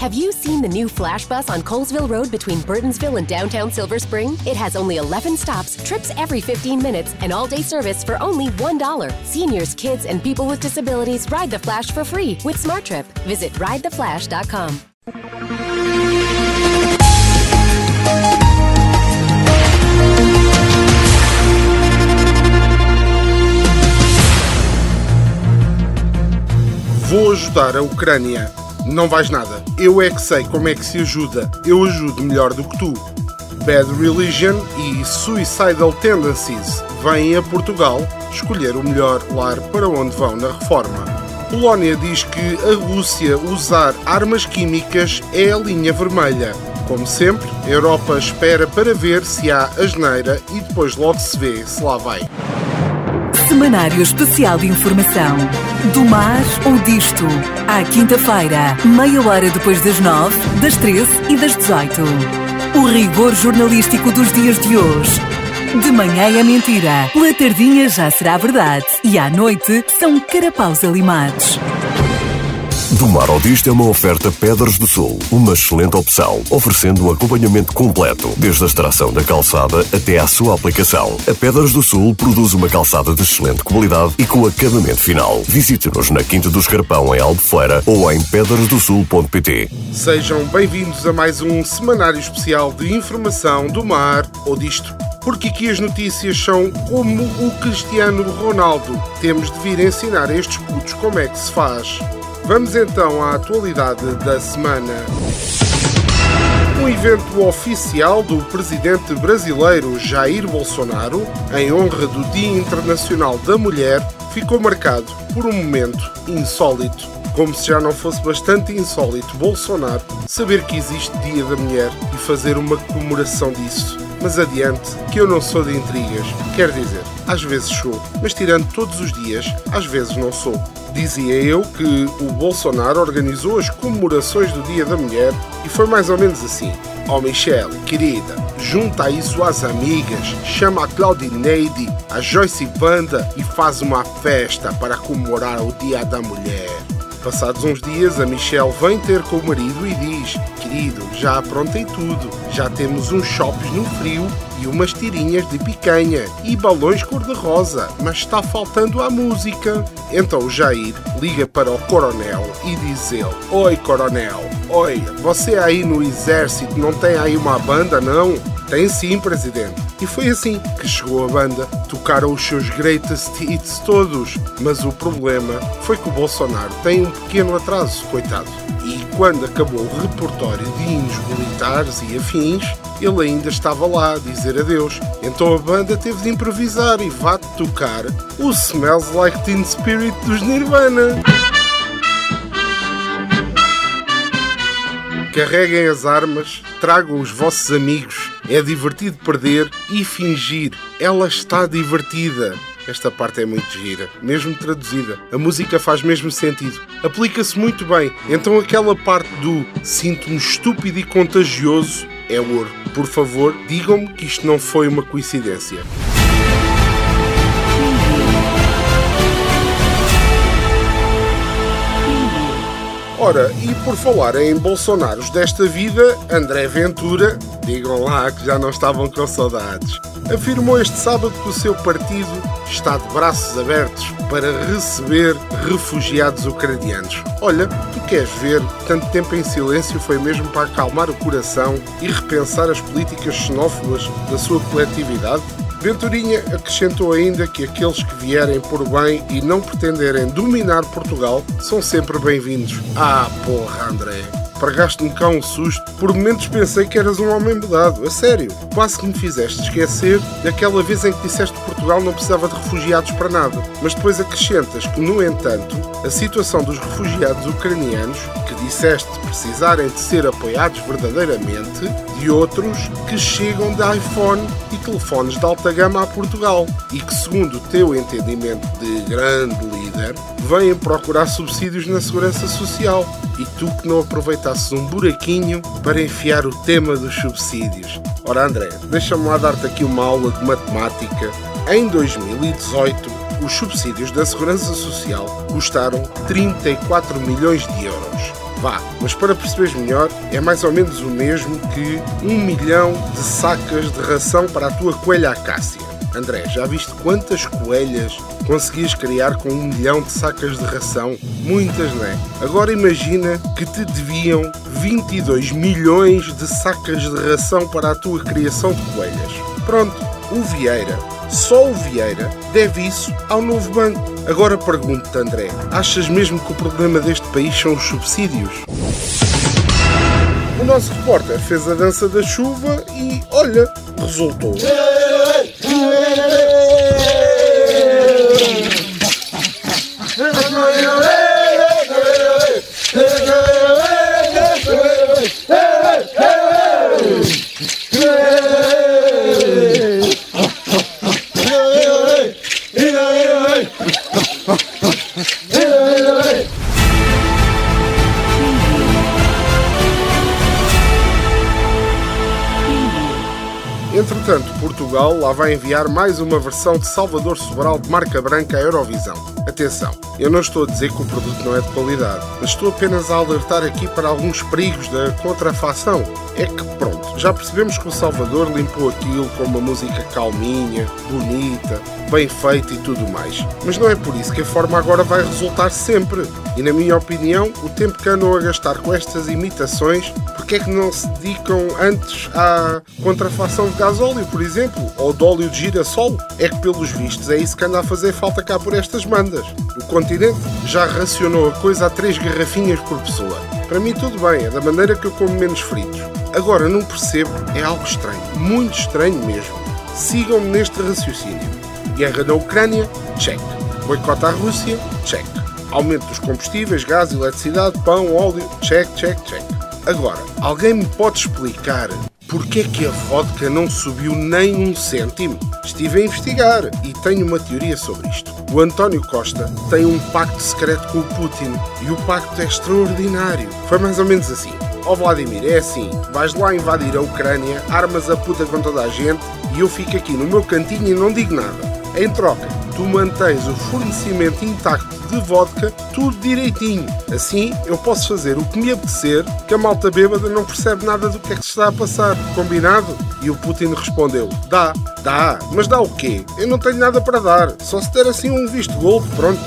Have you seen the new Flash Bus on Colesville Road between Burtonsville and downtown Silver Spring? It has only 11 stops, trips every 15 minutes, and all day service for only $1. Seniors, kids, and people with disabilities ride the Flash for free with SmartTrip. Visit ridetheflash.com. Vou ajudar a Ucrânia. Não vais nada. Eu é que sei como é que se ajuda. Eu ajudo melhor do que tu. Bad Religion e Suicidal Tendencies vêm a Portugal escolher o melhor lar para onde vão na reforma. Polónia diz que a Rússia usar armas químicas é a linha vermelha. Como sempre, a Europa espera para ver se há asneira e depois logo se vê se lá vai. Semanário Especial de Informação. Do mar ou disto. À quinta-feira, meia hora depois das nove, das treze e das dezoito. O rigor jornalístico dos dias de hoje. De manhã é mentira, pela tardinha já será verdade e à noite são carapaus alimados. Do Mar ao Disto é uma oferta Pedras do Sul, uma excelente opção, oferecendo um acompanhamento completo, desde a extração da calçada até à sua aplicação. A Pedras do Sul produz uma calçada de excelente qualidade e com acabamento final. Visite-nos na Quinta do Escarpão, em Albufeira, ou em pedrasdosul.pt. Sejam bem-vindos a mais um semanário especial de informação do mar ou disto. Porque aqui as notícias são como o Cristiano Ronaldo. Temos de vir ensinar a estes putos como é que se faz. Vamos então à atualidade da semana. Um evento oficial do presidente brasileiro Jair Bolsonaro, em honra do Dia Internacional da Mulher, ficou marcado por um momento insólito. Como se já não fosse bastante insólito Bolsonaro saber que existe Dia da Mulher e fazer uma comemoração disso. Mas adiante, que eu não sou de intrigas. Quer dizer, às vezes sou, mas tirando todos os dias, às vezes não sou. Dizia eu que o Bolsonaro organizou as comemorações do Dia da Mulher e foi mais ou menos assim. Oh Michelle, querida, junta aí suas amigas, chama a Claudineide, a Joyce Banda e faz uma festa para comemorar o Dia da Mulher. Passados uns dias, a Michelle vem ter com o marido e diz: Querido, já aprontei tudo. Já temos uns chopes no frio e umas tirinhas de picanha e balões cor-de-rosa, mas está faltando a música. Então o Jair liga para o coronel e diz ele: Oi, coronel, oi, você aí no exército não tem aí uma banda, não? Tem sim, presidente. E foi assim que chegou a banda. Tocaram os seus greatest hits todos. Mas o problema foi que o Bolsonaro tem um pequeno atraso, coitado. E quando acabou o repertório de hinos militares e afins, ele ainda estava lá a dizer adeus. Então a banda teve de improvisar e vá tocar o Smells Like Teen Spirit dos Nirvana. Carreguem as armas, tragam os vossos amigos. É divertido perder e fingir. Ela está divertida. Esta parte é muito gira, mesmo traduzida. A música faz mesmo sentido. Aplica-se muito bem. Então aquela parte do sinto-me estúpido e contagioso é ouro. Por favor, digam-me que isto não foi uma coincidência. Ora, e por falar em Bolsonaros desta vida, André Ventura, digam lá que já não estavam com saudades, afirmou este sábado que o seu partido está de braços abertos para receber refugiados ucranianos. Olha, tu queres ver, tanto tempo em silêncio foi mesmo para acalmar o coração e repensar as políticas xenófobas da sua coletividade? Venturinha acrescentou ainda que aqueles que vierem por bem e não pretenderem dominar Portugal são sempre bem-vindos. Ah, porra, André! Pregaste-me cá um susto. Por momentos pensei que eras um homem mudado. A sério. Quase que me fizeste esquecer daquela vez em que disseste que Portugal não precisava de refugiados para nada. Mas depois acrescentas que, no entanto, a situação dos refugiados ucranianos, que disseste precisarem de ser apoiados verdadeiramente, de outros que chegam de iPhone e telefones de alta gama a Portugal e que, segundo o teu entendimento de grande líder, vêm procurar subsídios na segurança social. E tu que não aproveitasses um buraquinho para enfiar o tema dos subsídios. Ora, André, deixa-me lá dar-te aqui uma aula de matemática. Em 2018, os subsídios da Segurança Social custaram 34 milhões de euros. Vá, mas para perceberes melhor, é mais ou menos o mesmo que um milhão de sacas de ração para a tua coelha acácia. André, já viste quantas coelhas conseguias criar com um milhão de sacas de ração? Muitas, não é? Agora imagina que te deviam 22 milhões de sacas de ração para a tua criação de coelhas. Pronto, o Vieira, só o Vieira, deve isso ao novo banco. Agora pergunto-te, André, achas mesmo que o problema deste país são os subsídios? O nosso repórter fez a dança da chuva e, olha, resultou. Portugal lá vai enviar mais uma versão de Salvador Sobral de marca branca à Eurovisão. Atenção, eu não estou a dizer que o produto não é de qualidade, mas estou apenas a alertar aqui para alguns perigos da contrafação. É que, pronto, já percebemos que o Salvador limpou aquilo com uma música calminha, bonita, bem feita e tudo mais. Mas não é por isso que a forma agora vai resultar sempre. E, na minha opinião, o tempo que andam a gastar com estas imitações, porque é que não se dedicam antes à contrafação de gasóleo, por exemplo, ou de óleo de girassol? É que, pelos vistos, é isso que anda a fazer falta cá por estas bandas. O continente já racionou a coisa a três garrafinhas por pessoa. Para mim, tudo bem, é da maneira que eu como menos fritos. Agora, não percebo, é algo estranho, muito estranho mesmo. Sigam-me neste raciocínio. Guerra na Ucrânia? Check. Boicote à Rússia? Check. Aumento dos combustíveis, gás, eletricidade, pão, óleo? Check, check, check. Agora, alguém me pode explicar Porquê que a vodka não subiu nem um cêntimo? Estive a investigar e tenho uma teoria sobre isto. O António Costa tem um pacto secreto com o Putin e o pacto é extraordinário. Foi mais ou menos assim. Ó oh Vladimir, é assim, vais lá invadir a Ucrânia, armas a puta com toda a gente e eu fico aqui no meu cantinho e não digo nada. Em troca, tu mantens o fornecimento intacto de vodka, tudo direitinho. Assim eu posso fazer o que me apetecer, que a malta bêbada não percebe nada do que é que se está a passar. Combinado? E o Putin respondeu: Dá, dá, mas dá o quê? Eu não tenho nada para dar, só se der assim um visto gold, pronto.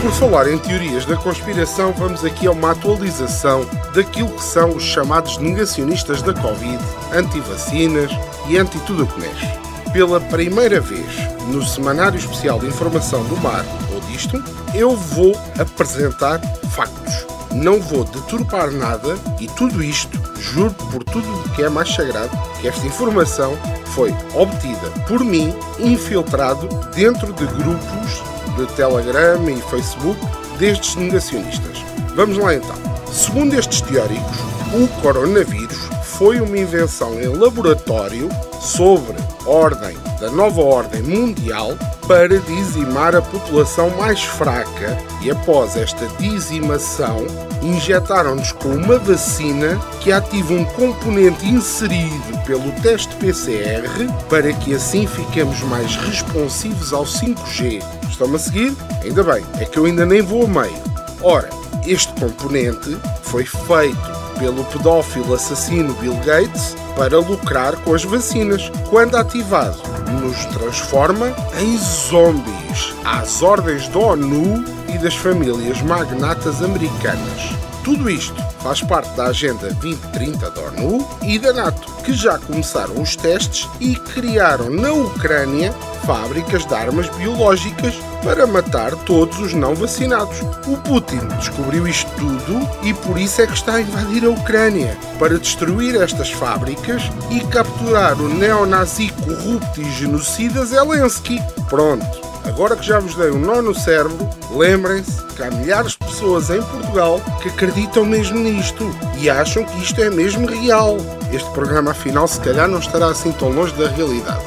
Por falar em teorias da conspiração, vamos aqui a uma atualização daquilo que são os chamados negacionistas da Covid, anti-vacinas e anti-tudo o que mexe pela primeira vez no Semanário Especial de Informação do Mar ou disto, eu vou apresentar factos. Não vou deturpar nada e tudo isto, juro por tudo que é mais sagrado, que esta informação foi obtida por mim, infiltrado dentro de grupos de Telegram e Facebook destes negacionistas. Vamos lá então. Segundo estes teóricos, o coronavírus foi uma invenção em laboratório sobre ordem da nova ordem mundial para dizimar a população mais fraca e após esta dizimação injetaram-nos com uma vacina que ativa um componente inserido pelo teste PCR para que assim fiquemos mais responsivos ao 5G. Estão-me a seguir? Ainda bem, é que eu ainda nem vou a meio. Ora, este componente foi feito pelo pedófilo assassino Bill Gates para lucrar com as vacinas. Quando ativado, nos transforma em zombies, às ordens da ONU e das famílias magnatas americanas. Tudo isto faz parte da Agenda 2030 da ONU e da NATO, que já começaram os testes e criaram na Ucrânia fábricas de armas biológicas para matar todos os não vacinados. O Putin descobriu isto tudo e por isso é que está a invadir a Ucrânia para destruir estas fábricas e capturar o neonazi corrupto e genocida Zelensky. Pronto. Agora que já vos dei um nó no cérebro, lembrem-se que há milhares de pessoas em Portugal que acreditam mesmo nisto e acham que isto é mesmo real. Este programa, afinal, se calhar não estará assim tão longe da realidade.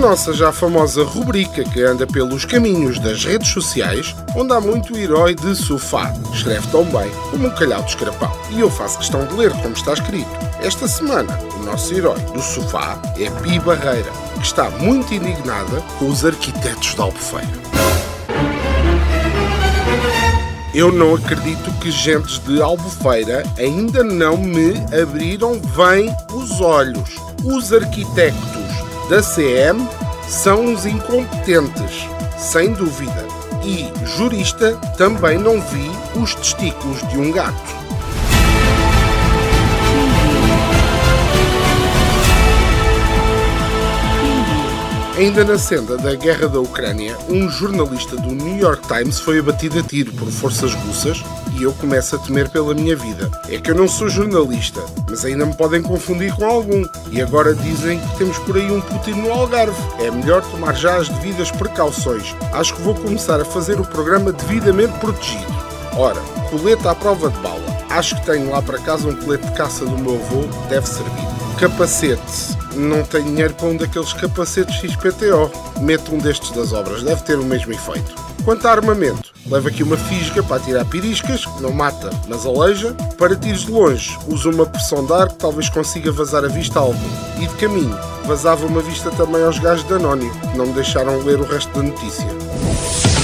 Nossa já famosa rubrica que anda pelos caminhos das redes sociais, onde há muito herói de sofá, escreve tão bem como um calhau de escrapão. E eu faço questão de ler como está escrito. Esta semana, o nosso herói do sofá é Pi Barreira, que está muito indignada com os arquitetos da Albufeira. Eu não acredito que gentes de Albufeira ainda não me abriram bem os olhos. Os arquitetos da CM são uns incompetentes, sem dúvida. E, jurista, também não vi os testículos de um gato. Ainda na senda da guerra da Ucrânia, um jornalista do New York Times foi abatido a tiro por forças russas e eu começo a temer pela minha vida. É que eu não sou jornalista, mas ainda me podem confundir com algum. E agora dizem que temos por aí um Putin no Algarve. É melhor tomar já as devidas precauções. Acho que vou começar a fazer o programa devidamente protegido. Ora, colete à prova de bala. Acho que tenho lá para casa um colete de caça do meu avô, deve servir. Capacete não tenho dinheiro para um daqueles capacetes XPTO. Meto um destes das obras, deve ter o mesmo efeito. Quanto a armamento, leva aqui uma fisga para tirar piriscas, não mata, mas aleija. Para tiros de longe, usa uma pressão de ar que talvez consiga vazar a vista a algum. E de caminho, vazava uma vista também aos gajos da Anónio, que não me deixaram ler o resto da notícia.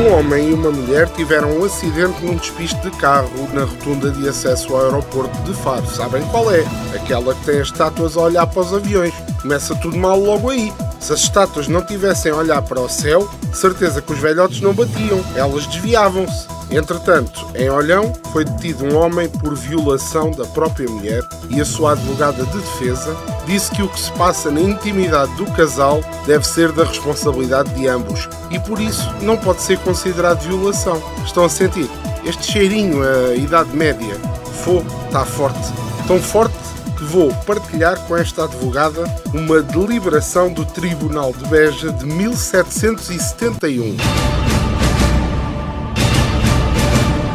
Um homem e uma mulher tiveram um acidente num despiste de carro na rotunda de acesso ao aeroporto de Faro. Sabem qual é? Aquela que tem as estátuas a olhar para os aviões. Começa tudo mal logo aí. Se as estátuas não tivessem a olhar para o céu, certeza que os velhotes não batiam, elas desviavam-se. Entretanto, em Olhão, foi detido um homem por violação da própria mulher e a sua advogada de defesa disse que o que se passa na intimidade do casal deve ser da responsabilidade de ambos e por isso não pode ser considerado violação. Estão a sentir? Este cheirinho, a Idade Média, fogo, está forte. Tão forte que vou partilhar com esta advogada uma deliberação do Tribunal de Beja de 1771.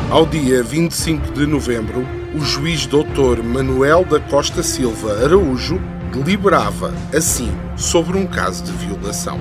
Ao dia 25 de novembro, o juiz doutor Manuel da Costa Silva Araújo deliberava, assim, sobre um caso de violação.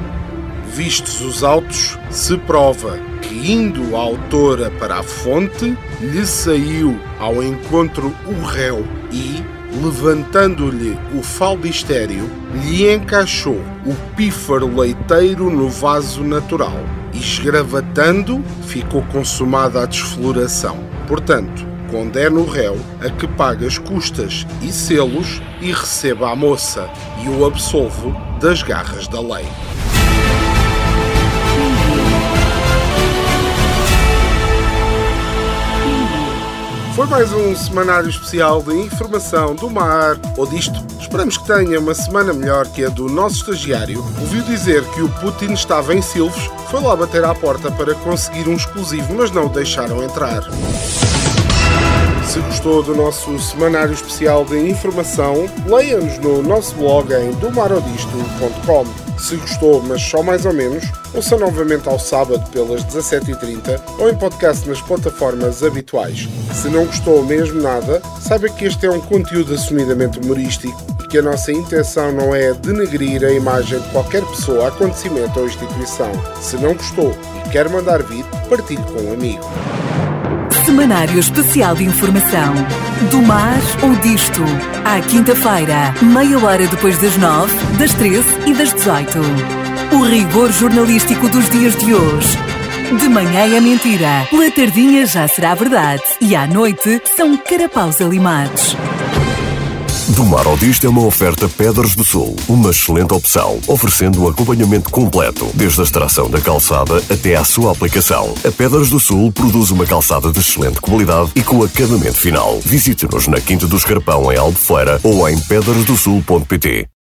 Vistos os autos, se prova que, indo a autora para a fonte, lhe saiu ao encontro o réu e, levantando-lhe o faldistério, lhe encaixou o pífaro leiteiro no vaso natural e, esgravatando, ficou consumada a desfloração. Portanto, condena o réu a que pague as custas e selos e receba a moça e o absolvo das garras da lei. Foi mais um semanário especial de informação do mar ou disto. Esperamos que tenha uma semana melhor que a do nosso estagiário. Ouviu dizer que o Putin estava em Silves, foi lá bater à porta para conseguir um exclusivo, mas não o deixaram entrar. Se gostou do nosso semanário especial de informação, leia-nos no nosso blog em domarodisto.com. Se gostou, mas só mais ou menos, ouça novamente ao sábado pelas 17h30 ou em podcast nas plataformas habituais. Se não gostou mesmo nada, saiba que este é um conteúdo assumidamente humorístico e que a nossa intenção não é denegrir a imagem de qualquer pessoa, acontecimento ou instituição. Se não gostou e quer mandar vir, partilhe com um amigo. Semanário Especial de Informação. Do mar ou disto. À quinta-feira, meia hora depois das nove, das treze e das dezoito. O rigor jornalístico dos dias de hoje. De manhã é mentira, pela tardinha já será verdade e à noite são carapaus alimados. Do Mar ao Disto é uma oferta Pedras do Sul, uma excelente opção, oferecendo um acompanhamento completo, desde a extração da calçada até à sua aplicação. A Pedras do Sul produz uma calçada de excelente qualidade e com acabamento final. Visite-nos na Quinta do Escarpão, em Albufeira, ou em pedrasdosul.pt.